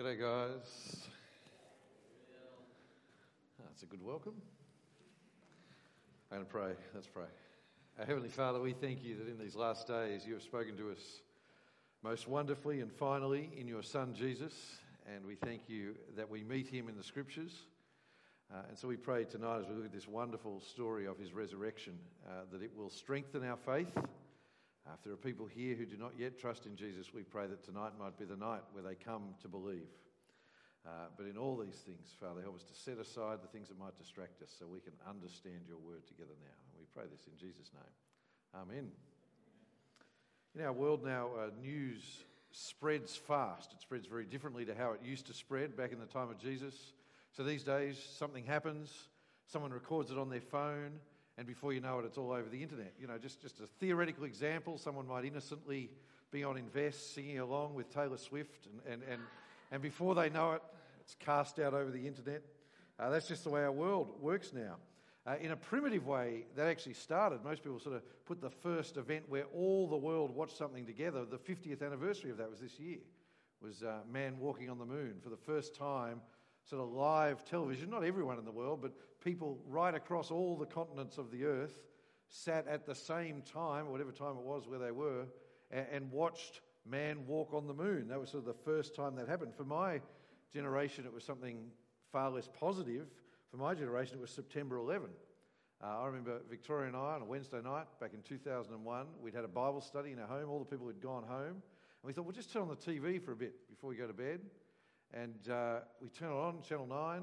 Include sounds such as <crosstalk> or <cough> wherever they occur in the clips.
G'day, guys. That's a good welcome. I'm going to pray. Let's pray. Our Heavenly Father, we thank you that in these last days you have spoken to us most wonderfully and finally in your Son Jesus, and we thank you that we meet him in the Scriptures. Uh, and so we pray tonight as we look at this wonderful story of his resurrection uh, that it will strengthen our faith. Uh, if there are people here who do not yet trust in Jesus, we pray that tonight might be the night where they come to believe. Uh, but in all these things, Father, help us to set aside the things that might distract us so we can understand your word together now. And we pray this in Jesus' name. Amen. In our world now, uh, news spreads fast. It spreads very differently to how it used to spread back in the time of Jesus. So these days, something happens, someone records it on their phone, and before you know it, it's all over the internet. You know, just, just a theoretical example, someone might innocently be on Invest singing along with Taylor Swift, and, and, and, and before they know it, it's cast out over the internet. Uh, that's just the way our world works now. Uh, in a primitive way, that actually started. Most people sort of put the first event where all the world watched something together. The 50th anniversary of that was this year. Was uh, man walking on the moon for the first time sort of live television, not everyone in the world, but people right across all the continents of the earth sat at the same time, whatever time it was where they were, and, and watched man walk on the moon. That was sort of the first time that happened. For my generation, it was something far less positive. For my generation, it was September 11. Uh, I remember Victoria and I on a Wednesday night back in 2001, we'd had a Bible study in our home. All the people had gone home. And we thought, we'll just turn on the TV for a bit before we go to bed. And uh, we turn it on, Channel 9,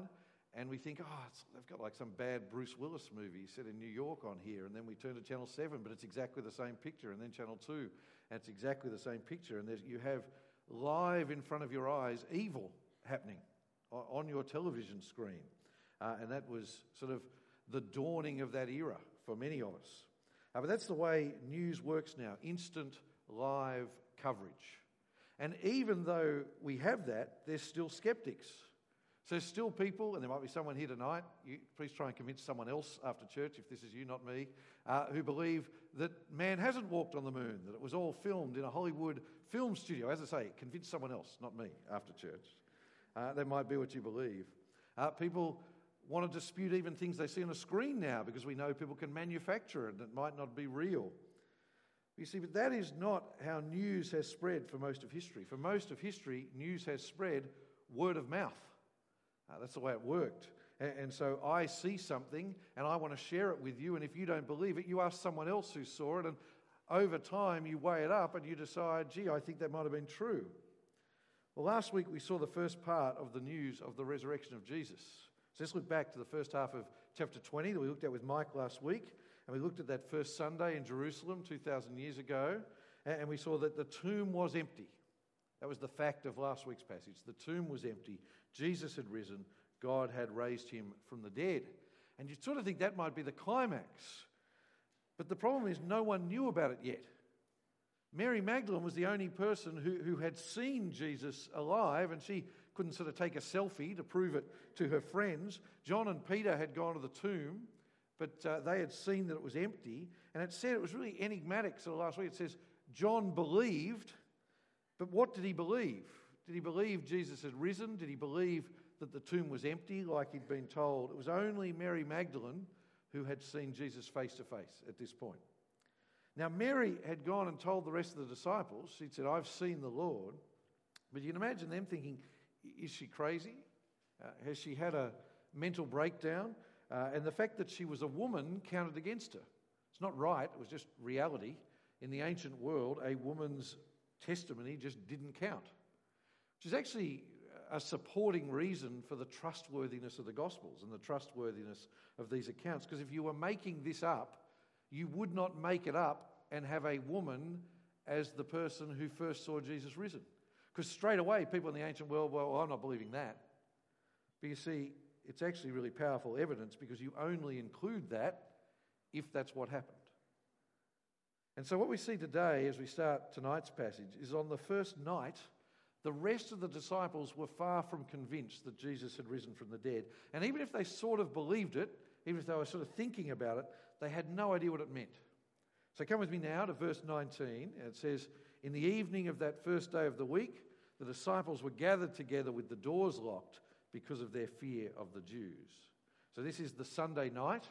and we think, oh, they've got like some bad Bruce Willis movie set in New York on here. And then we turn to Channel 7, but it's exactly the same picture. And then Channel 2, and it's exactly the same picture. And you have live in front of your eyes evil happening on your television screen. Uh, and that was sort of the dawning of that era for many of us. Uh, but that's the way news works now instant live coverage. And even though we have that, there's still skeptics. So there's still people, and there might be someone here tonight, you, please try and convince someone else after church, if this is you, not me, uh, who believe that man hasn't walked on the moon, that it was all filmed in a Hollywood film studio. As I say, convince someone else, not me, after church. Uh, that might be what you believe. Uh, people want to dispute even things they see on a screen now because we know people can manufacture it and it might not be real. You see, but that is not how news has spread for most of history. For most of history, news has spread word of mouth. Uh, that's the way it worked. And, and, so I see something and I want to share it with you. And if you don't believe it, you ask someone else who saw it. And over time, you weigh it up and you decide, gee, I think that might have been true. Well, last week we saw the first part of the news of the resurrection of Jesus. So let's look back to the first half of chapter 20 that we looked at with Mike last week. And we looked at that first Sunday in Jerusalem 2,000 years ago, and we saw that the tomb was empty. That was the fact of last week's passage. The tomb was empty. Jesus had risen. God had raised him from the dead. And you'd sort of think that might be the climax. But the problem is, no one knew about it yet. Mary Magdalene was the only person who, who had seen Jesus alive, and she couldn't sort of take a selfie to prove it to her friends. John and Peter had gone to the tomb, but uh, they had seen that it was empty. And it said, it was really enigmatic. So last week it says, John believed, but what did he believe? Did he believe Jesus had risen? Did he believe that the tomb was empty like he'd been told? It was only Mary Magdalene who had seen Jesus face to face at this point. Now, Mary had gone and told the rest of the disciples, she'd said, I've seen the Lord. But you can imagine them thinking, is she crazy? Uh, has she had a mental breakdown? Uh, and the fact that she was a woman counted against her. It's not right, it was just reality. In the ancient world, a woman's testimony just didn't count, which is actually a supporting reason for the trustworthiness of the Gospels and the trustworthiness of these accounts. Because if you were making this up, you would not make it up and have a woman as the person who first saw Jesus risen. Because straight away, people in the ancient world, well, I'm not believing that. But you see, it's actually really powerful evidence because you only include that if that's what happened. And so, what we see today as we start tonight's passage is on the first night, the rest of the disciples were far from convinced that Jesus had risen from the dead. And even if they sort of believed it, even if they were sort of thinking about it, they had no idea what it meant. So, come with me now to verse 19. It says, In the evening of that first day of the week, the disciples were gathered together with the doors locked because of their fear of the Jews. So, this is the Sunday night.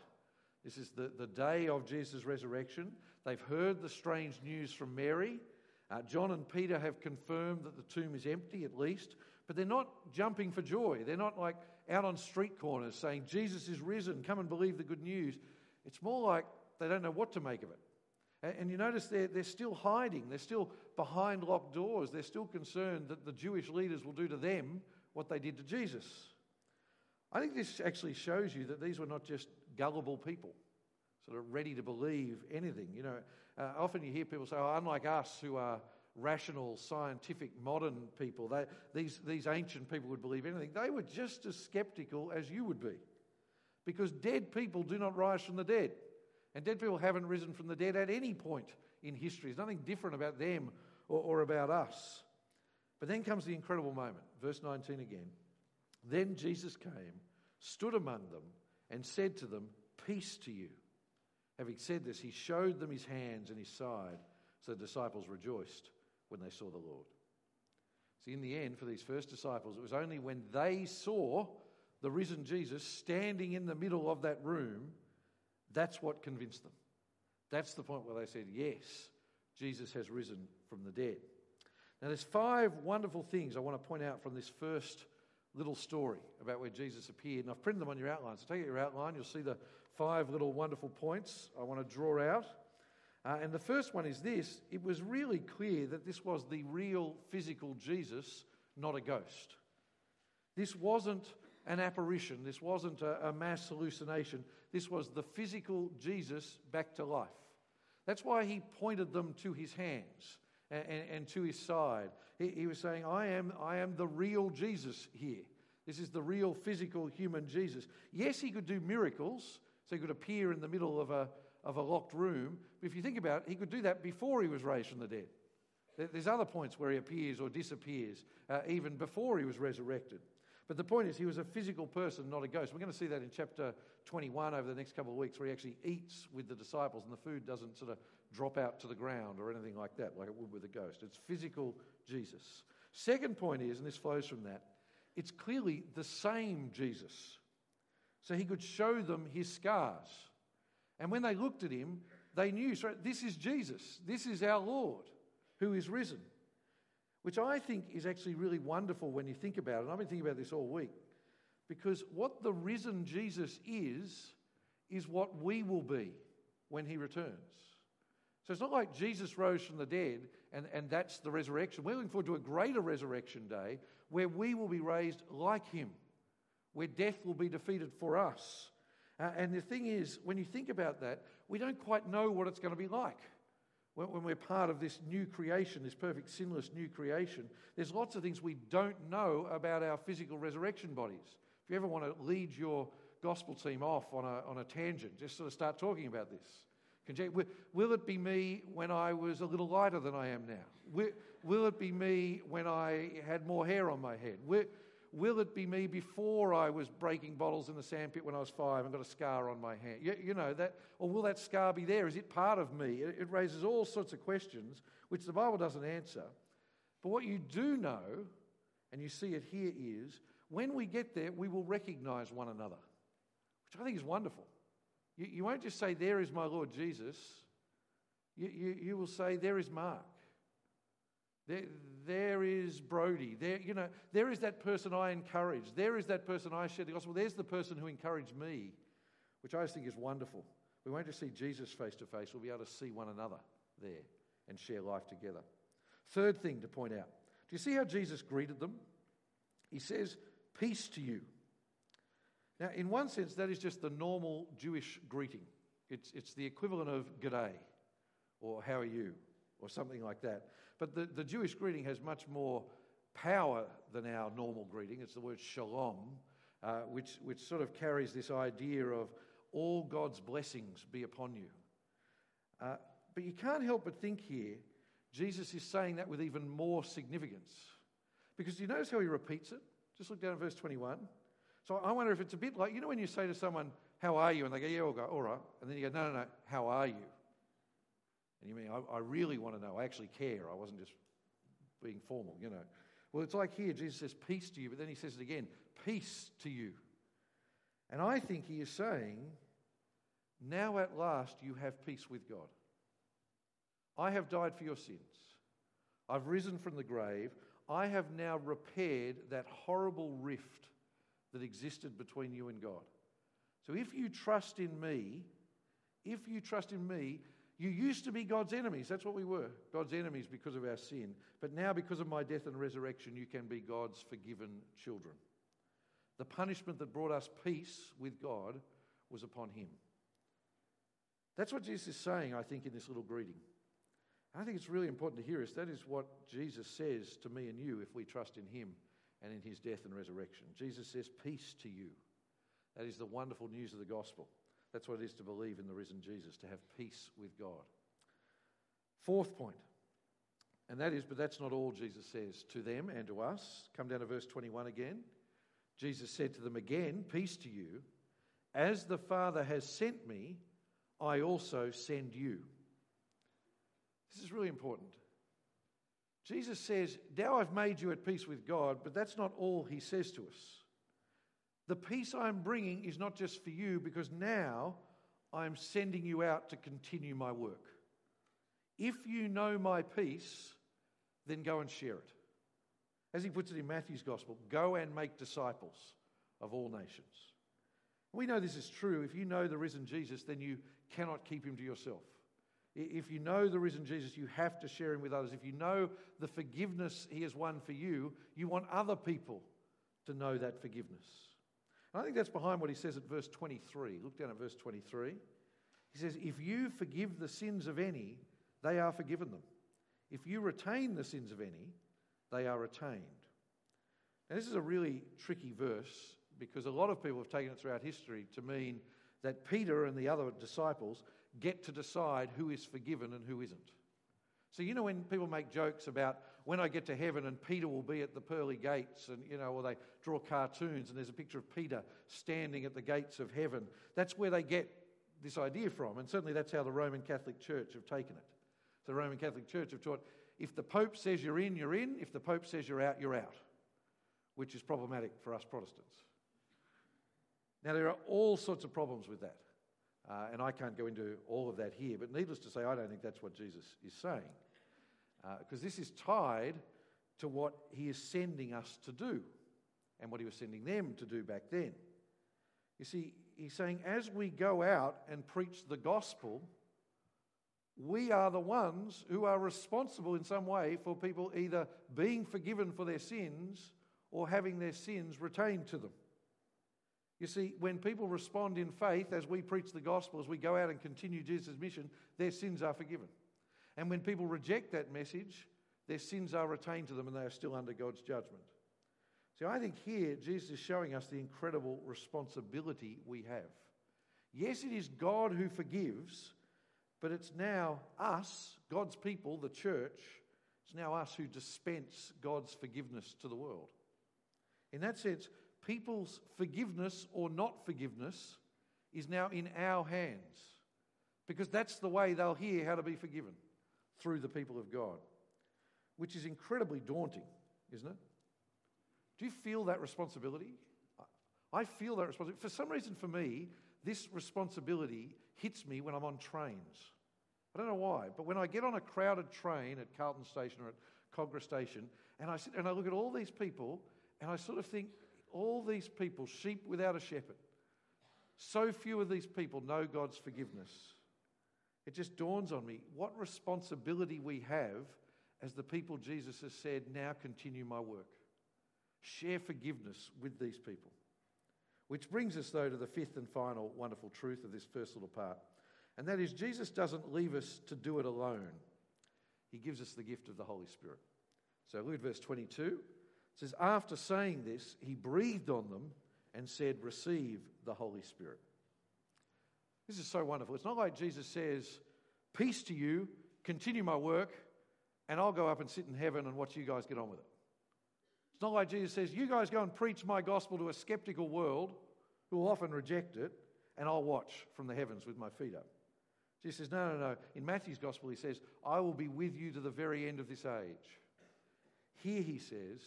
This is the, the day of Jesus' resurrection. They've heard the strange news from Mary. Uh, John and Peter have confirmed that the tomb is empty, at least, but they're not jumping for joy. They're not like out on street corners saying, Jesus is risen, come and believe the good news. It's more like they don't know what to make of it. And, you notice they're, they're still hiding, they're still behind locked doors, they're still concerned that the Jewish leaders will do to them what they did to Jesus. I think this actually shows you that these were not just gullible people, sort of ready to believe anything. You know, uh, often you hear people say, oh, unlike us who are rational, scientific, modern people, they, these, these ancient people would believe anything. They were just as skeptical as you would be. Because dead people do not rise from the dead. And dead people haven't risen from the dead at any point in history. There's nothing different about them or, or about us. But then comes the incredible moment. Verse 19 again. Then Jesus came, stood among them, and said to them, Peace to you. Having said this, he showed them his hands and his side, so the disciples rejoiced when they saw the Lord. See, in the end, for these first disciples, it was only when they saw the risen Jesus standing in the middle of that room, that's what convinced them. That's the point where they said, Yes, Jesus has risen from the dead. Now, there's five wonderful things I want to point out from this first little story about where Jesus appeared. And I've printed them on your outline. So take your outline, you'll see the five little wonderful points I want to draw out. Uh, and the first one is this it was really clear that this was the real physical Jesus, not a ghost. This wasn't an apparition, this wasn't a, a mass hallucination. This was the physical Jesus back to life. That's why he pointed them to his hands and, and, and to his side. He, he was saying, I am, I am the real Jesus here. This is the real physical human Jesus. Yes, he could do miracles, so he could appear in the middle of a, of a locked room. But if you think about it, he could do that before he was raised from the dead. There's other points where he appears or disappears, uh, even before he was resurrected. But the point is, he was a physical person, not a ghost. We're going to see that in chapter 21 over the next couple of weeks, where he actually eats with the disciples and the food doesn't sort of drop out to the ground or anything like that, like it would with a ghost. It's physical Jesus. Second point is, and this flows from that, it's clearly the same Jesus. So he could show them his scars. And when they looked at him, they knew, so this is Jesus. This is our Lord who is risen. Which I think is actually really wonderful when you think about it. And I've been thinking about this all week. Because what the risen Jesus is, is what we will be when he returns. So it's not like Jesus rose from the dead and, and that's the resurrection. We're looking forward to a greater resurrection day where we will be raised like him, where death will be defeated for us. Uh, and the thing is, when you think about that, we don't quite know what it's going to be like. When, when we're part of this new creation, this perfect, sinless new creation, there's lots of things we don't know about our physical resurrection bodies. If you ever want to lead your gospel team off on a, on a tangent, just sort of start talking about this. Will it be me when I was a little lighter than I am now? Will it be me when I had more hair on my head? Will it be me before I was breaking bottles in the sandpit when I was five and got a scar on my hand? You, you know, that, or will that scar be there? Is it part of me? It, it raises all sorts of questions which the Bible doesn't answer. But what you do know, and you see it here, is when we get there, we will recognize one another, which I think is wonderful. You, you won't just say, There is my Lord Jesus. You, you, you will say, There is Mark. There, there is Brody. There, you know, there is that person I encourage. There is that person I share the gospel. There's the person who encouraged me, which I just think is wonderful. We won't just see Jesus face to face, we'll be able to see one another there and share life together. Third thing to point out do you see how Jesus greeted them? He says, Peace to you. Now, in one sense, that is just the normal Jewish greeting. It's, it's the equivalent of g'day or how are you or something like that. But the, the Jewish greeting has much more power than our normal greeting. It's the word shalom, uh, which, which sort of carries this idea of all God's blessings be upon you. Uh, but you can't help but think here, Jesus is saying that with even more significance. Because you notice how he repeats it? Just look down at verse 21. So I wonder if it's a bit like, you know, when you say to someone, How are you? And they go, Yeah, we'll go, All right. And then you go, No, no, no, how are you? And you mean, I, I really want to know. I actually care. I wasn't just being formal, you know. Well, it's like here, Jesus says, Peace to you, but then he says it again, Peace to you. And I think he is saying, Now at last you have peace with God. I have died for your sins. I've risen from the grave. I have now repaired that horrible rift that existed between you and God. So if you trust in me, if you trust in me, you used to be God's enemies. That's what we were God's enemies because of our sin. But now, because of my death and resurrection, you can be God's forgiven children. The punishment that brought us peace with God was upon him. That's what Jesus is saying, I think, in this little greeting. I think it's really important to hear us. That is what Jesus says to me and you if we trust in him and in his death and resurrection. Jesus says, Peace to you. That is the wonderful news of the gospel. That's what it is to believe in the risen Jesus, to have peace with God. Fourth point, and that is, but that's not all Jesus says to them and to us. Come down to verse 21 again. Jesus said to them again, Peace to you. As the Father has sent me, I also send you. This is really important. Jesus says, Now I've made you at peace with God, but that's not all he says to us. The peace I'm bringing is not just for you, because now I'm sending you out to continue my work. If you know my peace, then go and share it. As he puts it in Matthew's gospel, go and make disciples of all nations. We know this is true. If you know the risen Jesus, then you cannot keep him to yourself. If you know the risen Jesus, you have to share him with others. If you know the forgiveness he has won for you, you want other people to know that forgiveness. And I think that's behind what he says at verse 23. Look down at verse 23. He says, If you forgive the sins of any, they are forgiven them. If you retain the sins of any, they are retained. Now, this is a really tricky verse because a lot of people have taken it throughout history to mean that Peter and the other disciples get to decide who is forgiven and who isn't. So, you know, when people make jokes about when I get to heaven and Peter will be at the pearly gates, and, you know, or they draw cartoons and there's a picture of Peter standing at the gates of heaven, that's where they get this idea from. And certainly that's how the Roman Catholic Church have taken it. The Roman Catholic Church have taught if the Pope says you're in, you're in. If the Pope says you're out, you're out, which is problematic for us Protestants. Now, there are all sorts of problems with that. Uh, and I can't go into all of that here, but needless to say, I don't think that's what Jesus is saying. Because uh, this is tied to what he is sending us to do and what he was sending them to do back then. You see, he's saying as we go out and preach the gospel, we are the ones who are responsible in some way for people either being forgiven for their sins or having their sins retained to them. You see, when people respond in faith as we preach the gospel, as we go out and continue Jesus' mission, their sins are forgiven. And when people reject that message, their sins are retained to them and they are still under God's judgment. So I think here Jesus is showing us the incredible responsibility we have. Yes, it is God who forgives, but it's now us, God's people, the church, it's now us who dispense God's forgiveness to the world. In that sense, people's forgiveness or not forgiveness is now in our hands because that's the way they'll hear how to be forgiven through the people of God, which is incredibly daunting, isn't it? Do you feel that responsibility? I feel that responsibility. For some reason, for me, this responsibility hits me when I'm on trains. I don't know why, but when I get on a crowded train at Carlton Station or at Kogarah Station, and I sit and I look at all these people, and I sort of think, all these people, sheep without a shepherd. So few of these people know God's forgiveness. It just dawns on me what responsibility we have as the people Jesus has said, now continue my work. Share forgiveness with these people. Which brings us, though, to the fifth and final wonderful truth of this first little part. And that is, Jesus doesn't leave us to do it alone, He gives us the gift of the Holy Spirit. So look at verse 22. It says, After saying this, he breathed on them and said, Receive the Holy Spirit. This is so wonderful. It's not like Jesus says, Peace to you, continue my work, and I'll go up and sit in heaven and watch you guys get on with it. It's not like Jesus says, You guys go and preach my gospel to a skeptical world who will often reject it, and I'll watch from the heavens with my feet up. Jesus says, No, no, no. In Matthew's gospel, he says, I will be with you to the very end of this age. Here he says,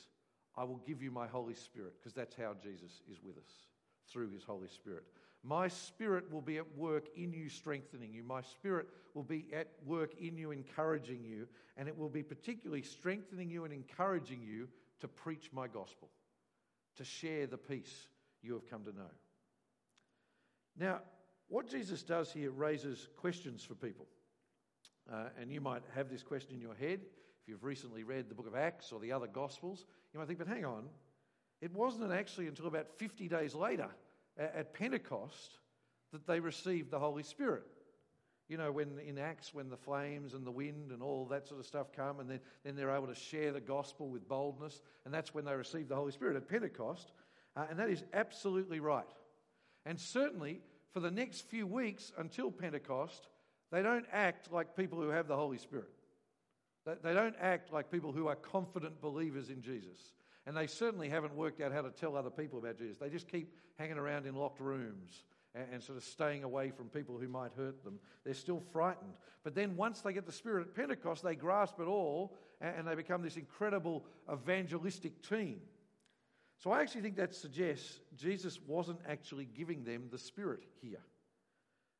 I will give you my Holy Spirit, because that's how Jesus is with us, through his Holy Spirit. My spirit will be at work in you, strengthening you. My spirit will be at work in you, encouraging you. And it will be particularly strengthening you and encouraging you to preach my gospel, to share the peace you have come to know. Now, what Jesus does here raises questions for people. Uh, and you might have this question in your head if you've recently read the book of Acts or the other Gospels. You might think, but hang on, it wasn't actually until about 50 days later at Pentecost that they received the Holy Spirit. You know, when in Acts, when the flames and the wind and all that sort of stuff come, and then, then they're able to share the gospel with boldness, and that's when they receive the Holy Spirit at Pentecost. Uh, and that is absolutely right. And certainly, for the next few weeks until Pentecost, they don't act like people who have the Holy Spirit. They don't act like people who are confident believers in Jesus. And they certainly haven't worked out how to tell other people about Jesus. They just keep hanging around in locked rooms and, and, sort of staying away from people who might hurt them. They're still frightened. But then once they get the Spirit at Pentecost, they grasp it all and, and they become this incredible evangelistic team. So I actually think that suggests Jesus wasn't actually giving them the Spirit here.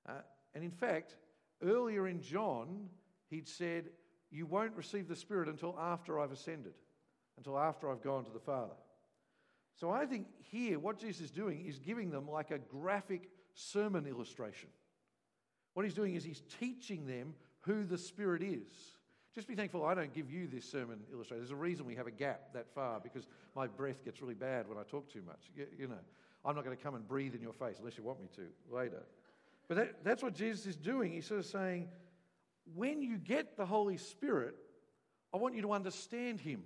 Uh, and in fact, earlier in John, he'd said, You won't receive the Spirit until after I've ascended until after I've gone to the Father. So I think here what Jesus is doing is giving them like a graphic sermon illustration. What he's doing is he's teaching them who the Spirit is. Just be thankful I don't give you this sermon illustration. There's a reason we have a gap that far because my breath gets really bad when I talk too much. You, know, I'm not going to come and breathe in your face unless you want me to later. But that, that's what Jesus is doing. He's sort of saying, when you get the Holy Spirit, I want you to understand Him.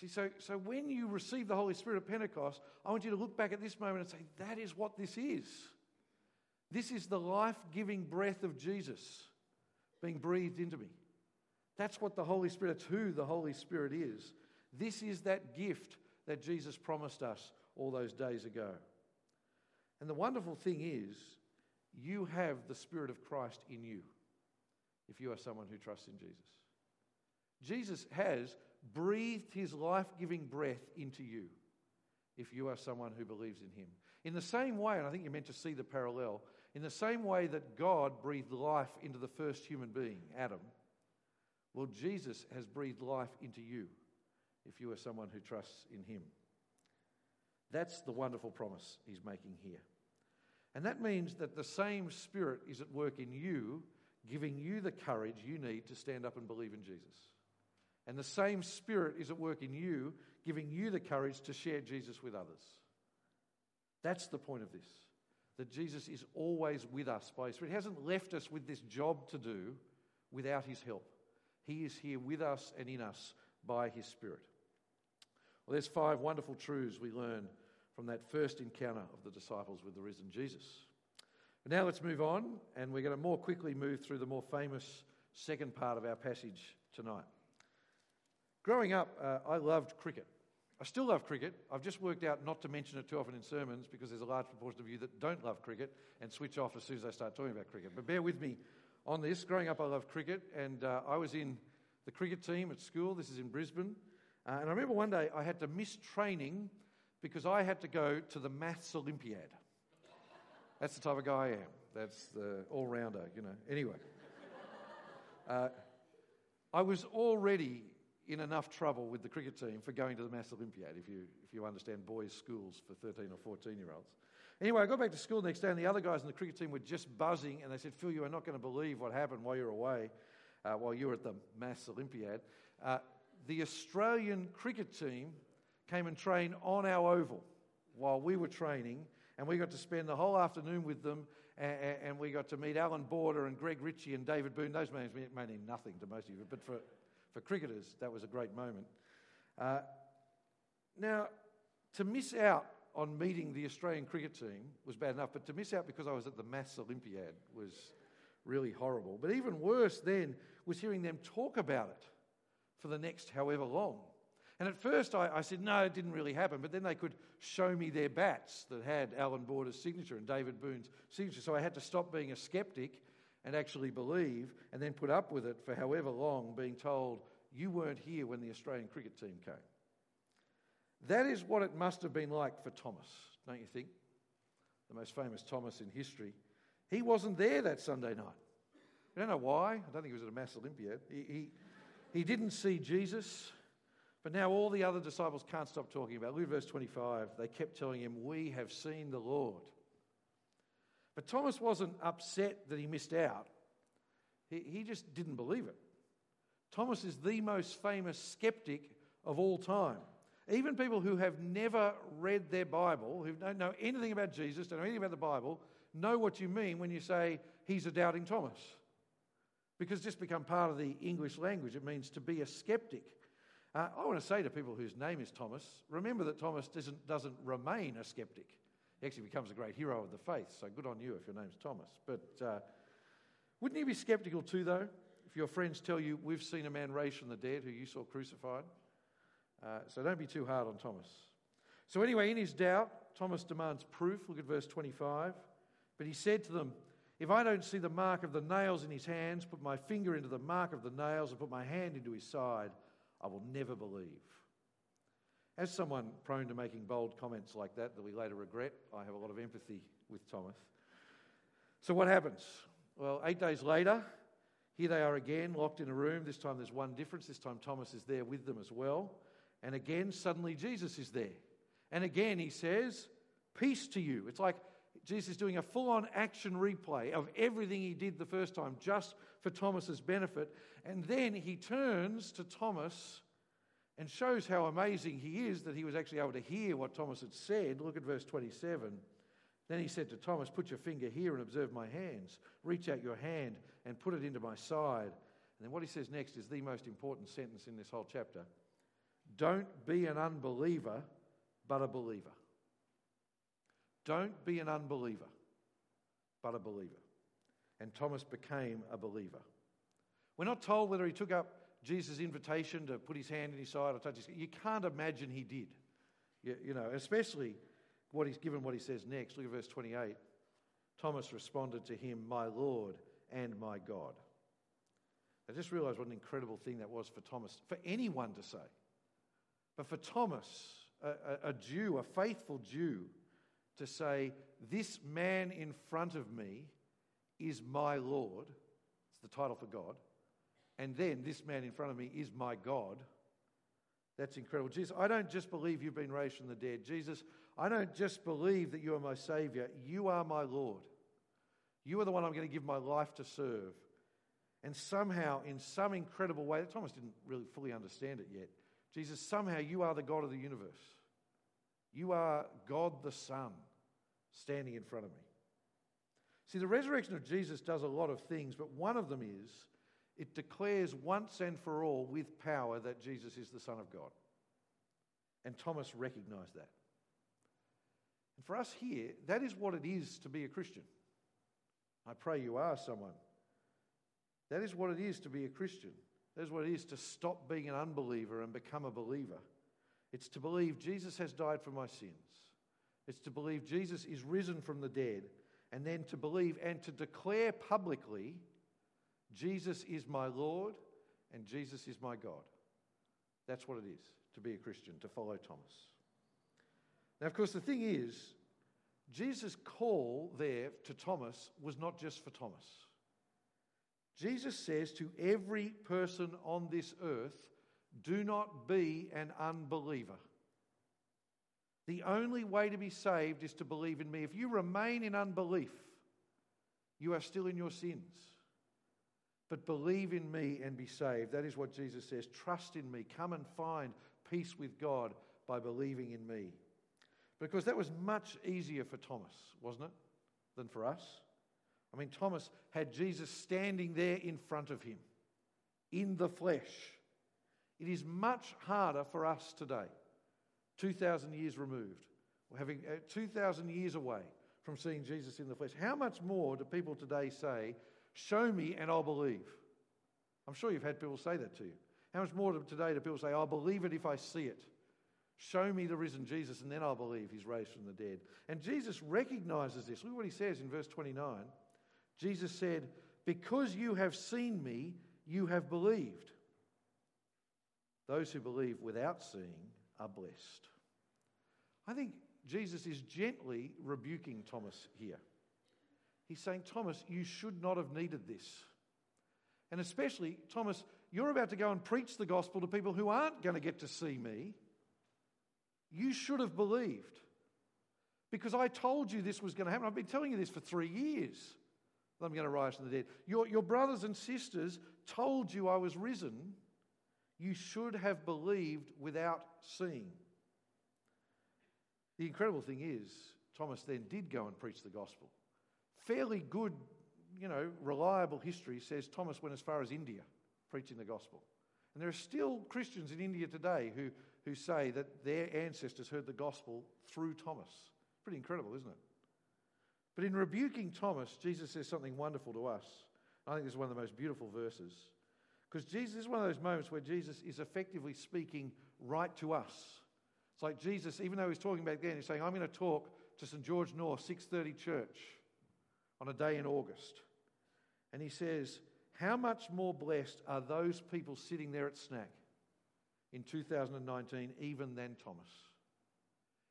See, so, so when you receive the Holy Spirit at Pentecost, I want you to look back at this moment and say, that is what this is. This is the life giving breath of Jesus being breathed into me. That's what the Holy Spirit, it's who the Holy Spirit is. This is that gift that Jesus promised us all those days ago. And the wonderful thing is, you have the Spirit of Christ in you if you are someone who trusts in Jesus. Jesus has breathed his life giving breath into you if you are someone who believes in him. In the same way, and I think you're meant to see the parallel, in the same way that God breathed life into the first human being, Adam, well, Jesus has breathed life into you if you are someone who trusts in him. That's the wonderful promise he's making here. And that means that the same Spirit is at work in you, giving you the courage you need to stand up and believe in Jesus. And the same Spirit is at work in you, giving you the courage to share Jesus with others. That's the point of this. That Jesus is always with us by His Spirit. He hasn't left us with this job to do without His help. He is here with us and in us by His Spirit. Well, there's five wonderful truths we learn from that first encounter of the disciples with the risen Jesus. But now let's move on, and we're going to more quickly move through the more famous second part of our passage tonight. Growing up, uh, I loved cricket. I still love cricket. I've just worked out not to mention it too often in sermons because there's a large proportion of you that don't love cricket and switch off as soon as I start talking about cricket. But bear with me on this. Growing up, I loved cricket, and uh, I was in the cricket team at school. This is in Brisbane. Uh, and I remember one day I had to miss training because I had to go to the Maths Olympiad. That's the type of guy I am. That's the all rounder, you know. Anyway, <laughs> uh, I was already in enough trouble with the cricket team for going to the Maths Olympiad, if you, if you understand boys' schools for 13 or 14 year olds. Anyway, I got back to school the next day, and the other guys in the cricket team were just buzzing, and they said, Phil, you are not going to believe what happened while you're away, uh, while you were at the Maths Olympiad. Uh, the Australian cricket team came and trained on our oval while we were training, and we got to spend the whole afternoon with them, and, and we got to meet Allan Border and Greg Ritchie and David Boon. Those names mean nothing to most of you, but for for cricketers, that was a great moment. Uh, now, to miss out on meeting the Australian cricket team was bad enough, but to miss out because I was at the Maths Olympiad was really horrible. But even worse then was hearing them talk about it for the next however long. And at first I, I, said, no, it didn't really happen. But then they could show me their bats that had Allan Border's signature and David Boon's signature. So I had to stop being a skeptic and actually believe and then put up with it for however long, being told, you weren't here when the Australian cricket team came. That is what it must have been like for Thomas, don't you think? The most famous Thomas in history. He wasn't there that Sunday night. I don't know why. I don't think he was at a Maths Olympiad. He, he, he didn't see Jesus. But now all the other disciples can't stop talking about. Look at verse 25. They kept telling him, We have seen the Lord. But Thomas wasn't upset that he missed out, he, he just didn't believe it. Thomas is the most famous skeptic of all time. Even people who have never read their Bible, who don't know anything about Jesus, don't know anything about the Bible, know what you mean when you say he's a doubting Thomas. Because it's just become part of the English language. It means to be a skeptic. Uh, I want to say to people whose name is Thomas, remember that Thomas doesn't, doesn't remain a skeptic. He actually becomes a great hero of the faith, so good on you if your name's Thomas. But uh, wouldn't you be skeptical too, though, if your friends tell you, We've seen a man raised from the dead who you saw crucified? Uh, so don't be too hard on Thomas. So, anyway, in his doubt, Thomas demands proof. Look at verse 25. But he said to them, If I don't see the mark of the nails in his hands, put my finger into the mark of the nails, and put my hand into his side, I will never believe. As someone prone to making bold comments like that that we later regret, I have a lot of empathy with Thomas. So, what happens? Well, eight days later, here they are again, locked in a room. This time there's one difference. This time Thomas is there with them as well. And again, suddenly Jesus is there. And again, he says, Peace to you. It's like Jesus is doing a full on action replay of everything he did the first time, just for Thomas's benefit. And then he turns to Thomas and shows how amazing he is that he was actually able to hear what Thomas had said. Look at verse 27. Then he said to Thomas, Put your finger here and observe my hands. Reach out your hand and put it into my side. And then what he says next is the most important sentence in this whole chapter Don't be an unbeliever, but a believer. Don't be an unbeliever, but a believer. And Thomas became a believer. We're not told whether he took up Jesus' invitation to put his hand in his side or touch his. You can't imagine he did. You, you know, especially what he's given what he says next. Look at verse 28. Thomas responded to him, My Lord and my God. I just realized what an incredible thing that was for Thomas, for anyone to say. But for Thomas, a, a, a Jew, a faithful Jew, to say, This man in front of me is my Lord. It's the title for God. And then this man in front of me is my God. That's incredible. Jesus, I don't just believe you've been raised from the dead. Jesus, I don't just believe that you are my Savior. You are my Lord. You are the one I'm going to give my life to serve. And somehow, in some incredible way, Thomas didn't really fully understand it yet. Jesus, somehow you are the God of the universe. You are God the Son standing in front of me. See, the resurrection of Jesus does a lot of things, but one of them is it declares once and for all with power that Jesus is the Son of God. And Thomas recognized that. And for us here, that is what it is to be a Christian. I pray you are someone. That is what it is to be a Christian. That is what it is to stop being an unbeliever and become a believer. It's to believe Jesus has died for my sins. It's to believe Jesus is risen from the dead. And then to believe and to declare publicly Jesus is my Lord and Jesus is my God. That's what it is to be a Christian, to follow Thomas. Now, of course, the thing is, Jesus' call there to Thomas was not just for Thomas. Jesus says to every person on this earth, do not be an unbeliever. The only way to be saved is to believe in me. If you remain in unbelief, you are still in your sins. But believe in me and be saved. That is what Jesus says. Trust in me. Come and find peace with God by believing in me. Because that was much easier for Thomas, wasn't it, than for us? I mean, Thomas had Jesus standing there in front of him in the flesh. It is much harder for us today, 2,000 years removed, or having uh, 2,000 years away from seeing Jesus in the flesh. How much more do people today say, Show me and I'll believe. I'm sure you've had people say that to you. How much more today do people say, I'll believe it if I see it? Show me the risen Jesus and then I'll believe he's raised from the dead. And Jesus recognizes this. Look what he says in verse 29. Jesus said, Because you have seen me, you have believed. Those who believe without seeing are blessed. I think Jesus is gently rebuking Thomas here. He's saying, Thomas, you should not have needed this. And especially, Thomas, you're about to go and preach the gospel to people who aren't going to get to see me. You should have believed. Because I told you this was going to happen. I've been telling you this for three years. That I'm going to rise from the dead. Your, your brothers and sisters told you I was risen. You should have believed without seeing. The incredible thing is, Thomas then did go and preach the gospel. Fairly good, you know, reliable history says Thomas went as far as India preaching the gospel. And there are still Christians in India today who, who say that their ancestors heard the gospel through Thomas. Pretty incredible, isn't it? But in rebuking Thomas, Jesus says something wonderful to us. I think this is one of the most beautiful verses. Because Jesus is one of those moments where Jesus is effectively speaking right to us. It's like Jesus, even though he's talking back then, he's saying, I'm going to talk to St. George North 630 Church on a day in August. And he says, How much more blessed are those people sitting there at Snack in 2019 even than Thomas?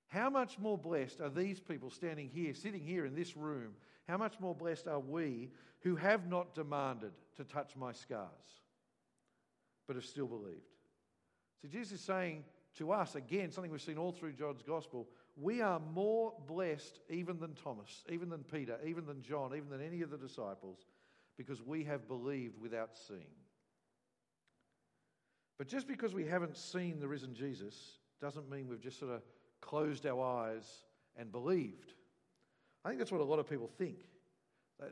How much more blessed are these people standing here, sitting here in this room? How much more blessed are we who have not demanded to touch my scars, but have still believed? See, Jesus is saying, to us, again, something we've seen all through John's gospel, we are more blessed even than Thomas, even than Peter, even than John, even than any of the disciples, because we have believed without seeing. But just because we haven't seen the risen Jesus doesn't mean we've just sort of closed our eyes and believed. I think that's what a lot of people think.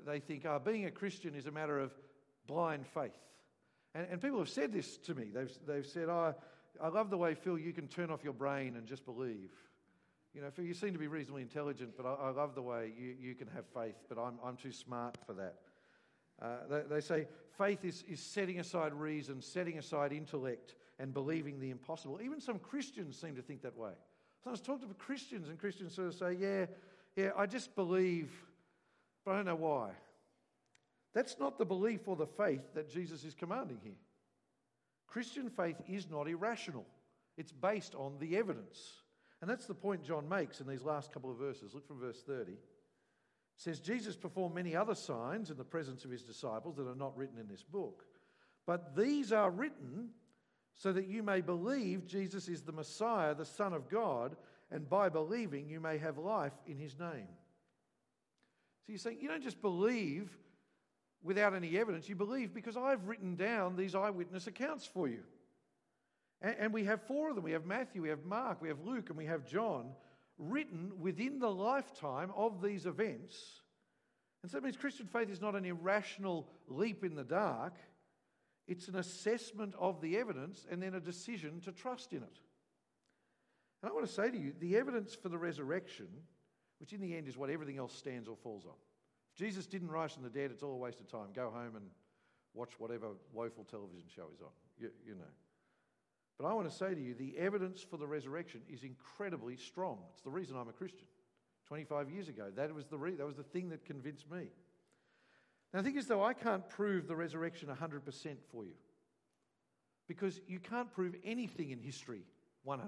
They think, oh, being a Christian is a matter of blind faith. And, and people have said this to me. They've, they've said, oh, I love the way, Phil, you can turn off your brain and just believe. You know, Phil, you seem to be reasonably intelligent, but I, I love the way you, you can have faith, but I'm, I'm too smart for that. Uh, they, they, say faith is, is setting aside reason, setting aside intellect, and believing the impossible. Even some Christians seem to think that way. Sometimes talk to Christians, and Christians sort of say, Yeah, yeah, I just believe, but I don't know why. That's not the belief or the faith that Jesus is commanding here. Christian faith is not irrational, it's based on the evidence. And that's the point John makes in these last couple of verses. Look from verse 30. It says, Jesus performed many other signs in the presence of his disciples that are not written in this book. But these are written so that you may believe Jesus is the Messiah, the Son of God, and by believing you may have life in his name. So you're saying you don't just believe without any evidence. You believe because I've written down these eyewitness accounts for you. And, and we have four of them. We have Matthew, we have Mark, we have Luke, and we have John written within the lifetime of these events. And so that means Christian faith is not an irrational leap in the dark, it's an assessment of the evidence and then a decision to trust in it. And I want to say to you the evidence for the resurrection, which in the end is what everything else stands or falls on. Jesus didn't rise from the dead, it's all a waste of time. Go home and watch whatever woeful television show is on. You, you know. But I want to say to you, the evidence for the resurrection is incredibly strong. It's the reason I'm a Christian. 25 years ago, that was the, re- that was the thing that convinced me. Now, the thing is, though, I can't prove the resurrection 100% for you because you can't prove anything in history 100%.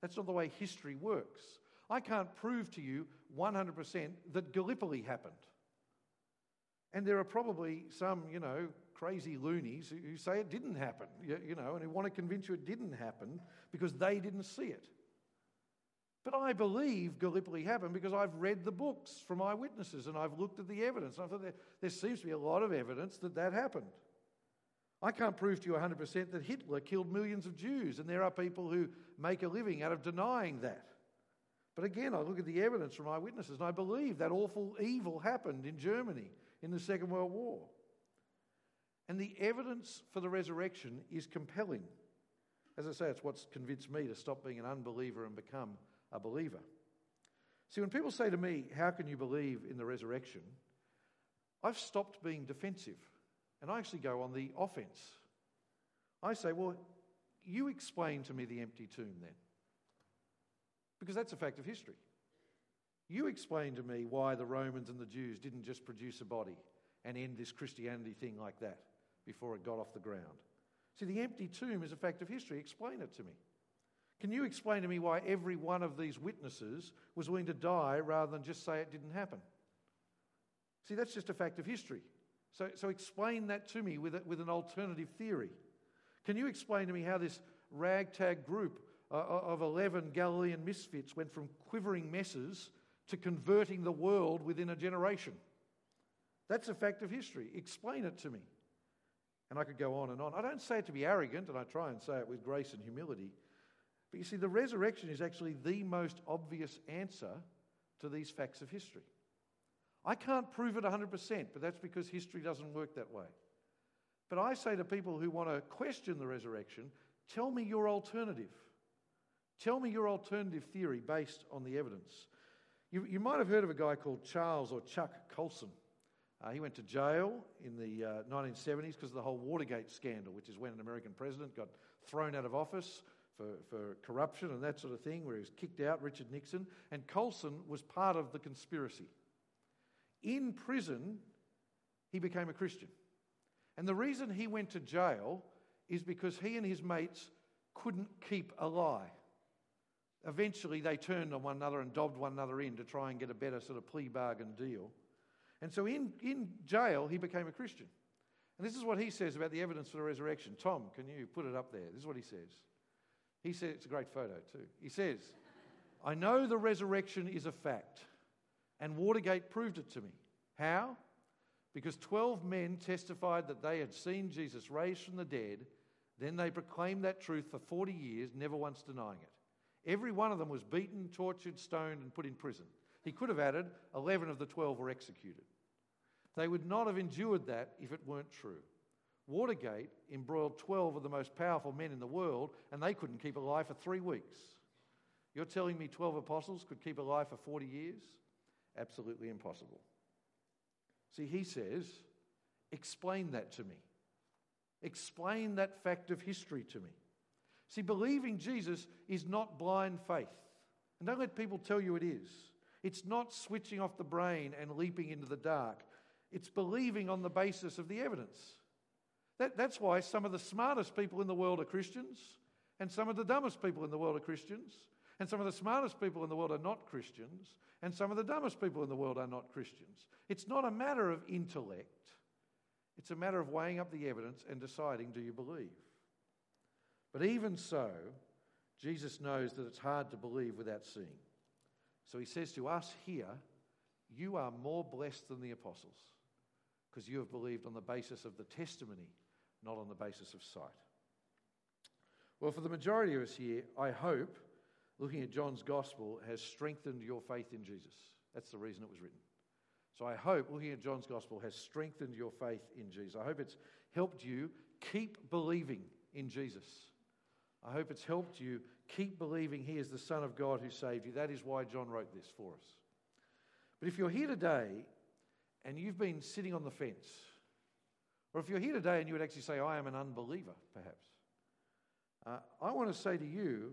That's not the way history works. I can't prove to you 100% that Gallipoli happened. And there are probably some, you know, crazy loonies who say it didn't happen, you know, and who want to convince you it didn't happen because they didn't see it. But I believe Gallipoli happened because I've read the books from eyewitnesses and I've looked at the evidence. I thought there, there seems to be a lot of evidence that that happened. I can't prove to you 100% that Hitler killed millions of Jews, and there are people who make a living out of denying that. But again, I look at the evidence from eyewitnesses and I believe that awful evil happened in Germany in the Second World War. And the evidence for the resurrection is compelling. As I say, it's what's convinced me to stop being an unbeliever and become a believer. See, when people say to me, How can you believe in the resurrection? I've stopped being defensive and I actually go on the offense. I say, Well, you explain to me the empty tomb then. Because that's a fact of history. You explain to me why the Romans and the Jews didn't just produce a body and end this Christianity thing like that before it got off the ground. See, the empty tomb is a fact of history. Explain it to me. Can you explain to me why every one of these witnesses was willing to die rather than just say it didn't happen? See, that's just a fact of history. So, so explain that to me with, a, with an alternative theory. Can you explain to me how this ragtag group Uh, uh, of 11 Galilean misfits went from quivering messes to converting the world within a generation? That's a fact of history. Explain it to me. And I could go on and on. I don't say it to be arrogant, and I try and say it with grace and humility. But you see, the resurrection is actually the most obvious answer to these facts of history. I can't prove it 100%, but that's because history doesn't work that way. But I say to people who want to question the resurrection, tell me your alternative. Tell me your alternative theory based on the evidence. You, you might have heard of a guy called Charles or Chuck Colson. Uh, he went to jail in the uh, 1970s because of the whole Watergate scandal, which is when an American president got thrown out of office for, for corruption and that sort of thing, where he was kicked out, Richard Nixon. And Colson was part of the conspiracy. In prison, he became a Christian. And the reason he went to jail is because he and his mates couldn't keep a lie. Eventually, they turned on one another and dobbed one another in to try and get a better sort of plea bargain deal. And so in, in jail, he became a Christian. And this is what he says about the evidence for the resurrection. Tom, can you put it up there? This is what he says. He says, it's a great photo too. He says, I know the resurrection is a fact, and Watergate proved it to me. How? Because 12 men testified that they had seen Jesus raised from the dead. Then they proclaimed that truth for 40 years, never once denying it. Every one of them was beaten, tortured, stoned, and put in prison. He could have added 11 of the 12 were executed. They would not have endured that if it weren't true. Watergate embroiled 12 of the most powerful men in the world, and they couldn't keep alive for three weeks. You're telling me 12 apostles could keep alive for 40 years? Absolutely impossible. See, he says, explain that to me. Explain that fact of history to me. See, believing Jesus is not blind faith. And don't let people tell you it is. It's not switching off the brain and leaping into the dark. It's believing on the basis of the evidence. That, that's why some of the smartest people in the world are Christians, and some of the dumbest people in the world are Christians, and some of the smartest people in the world are not Christians, and some of the dumbest people in the world are not Christians. It's not a matter of intellect, it's a matter of weighing up the evidence and deciding do you believe? But even so, Jesus knows that it's hard to believe without seeing. So he says to us here, You are more blessed than the apostles because you have believed on the basis of the testimony, not on the basis of sight. Well, for the majority of us here, I hope looking at John's gospel has strengthened your faith in Jesus. That's the reason it was written. So I hope looking at John's gospel has strengthened your faith in Jesus. I hope it's helped you keep believing in Jesus. I hope it's helped you keep believing He is the Son of God who saved you. That is why John wrote this for us. But if you're here today and you've been sitting on the fence, or if you're here today and you would actually say, I am an unbeliever, perhaps, uh, I want to say to you,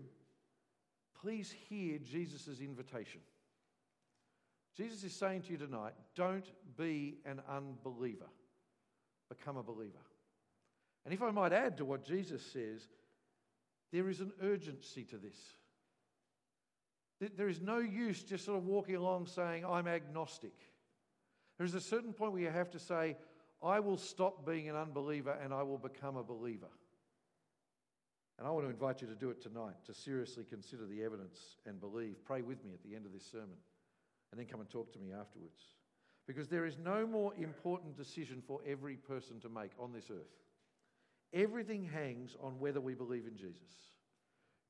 please hear Jesus' invitation. Jesus is saying to you tonight, don't be an unbeliever, become a believer. And if I might add to what Jesus says, there is an urgency to this. There is no use just sort of walking along saying, I'm agnostic. There is a certain point where you have to say, I will stop being an unbeliever and I will become a believer. And I want to invite you to do it tonight, to seriously consider the evidence and believe. Pray with me at the end of this sermon, and then come and talk to me afterwards. Because there is no more important decision for every person to make on this earth Everything hangs on whether we believe in Jesus.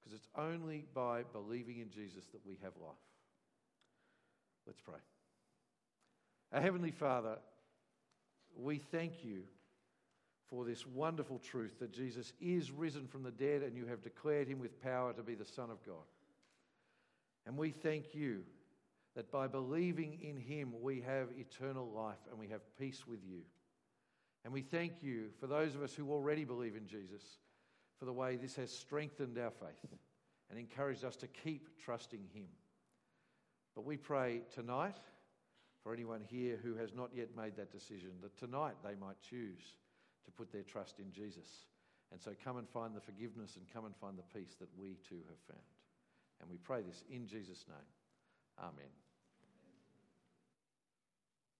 Because it's only by believing in Jesus that we have life. Let's pray. Our Heavenly Father, we thank you for this wonderful truth that Jesus is risen from the dead and you have declared him with power to be the Son of God. And we thank you that by believing in him, we have eternal life and we have peace with you. And we thank you for those of us who already believe in Jesus for the way this has strengthened our faith and encouraged us to keep trusting Him. But we pray tonight for anyone here who has not yet made that decision that tonight they might choose to put their trust in Jesus And so come and find the forgiveness and come and find the peace that we too have found. And we pray this in Jesus' name. Amen.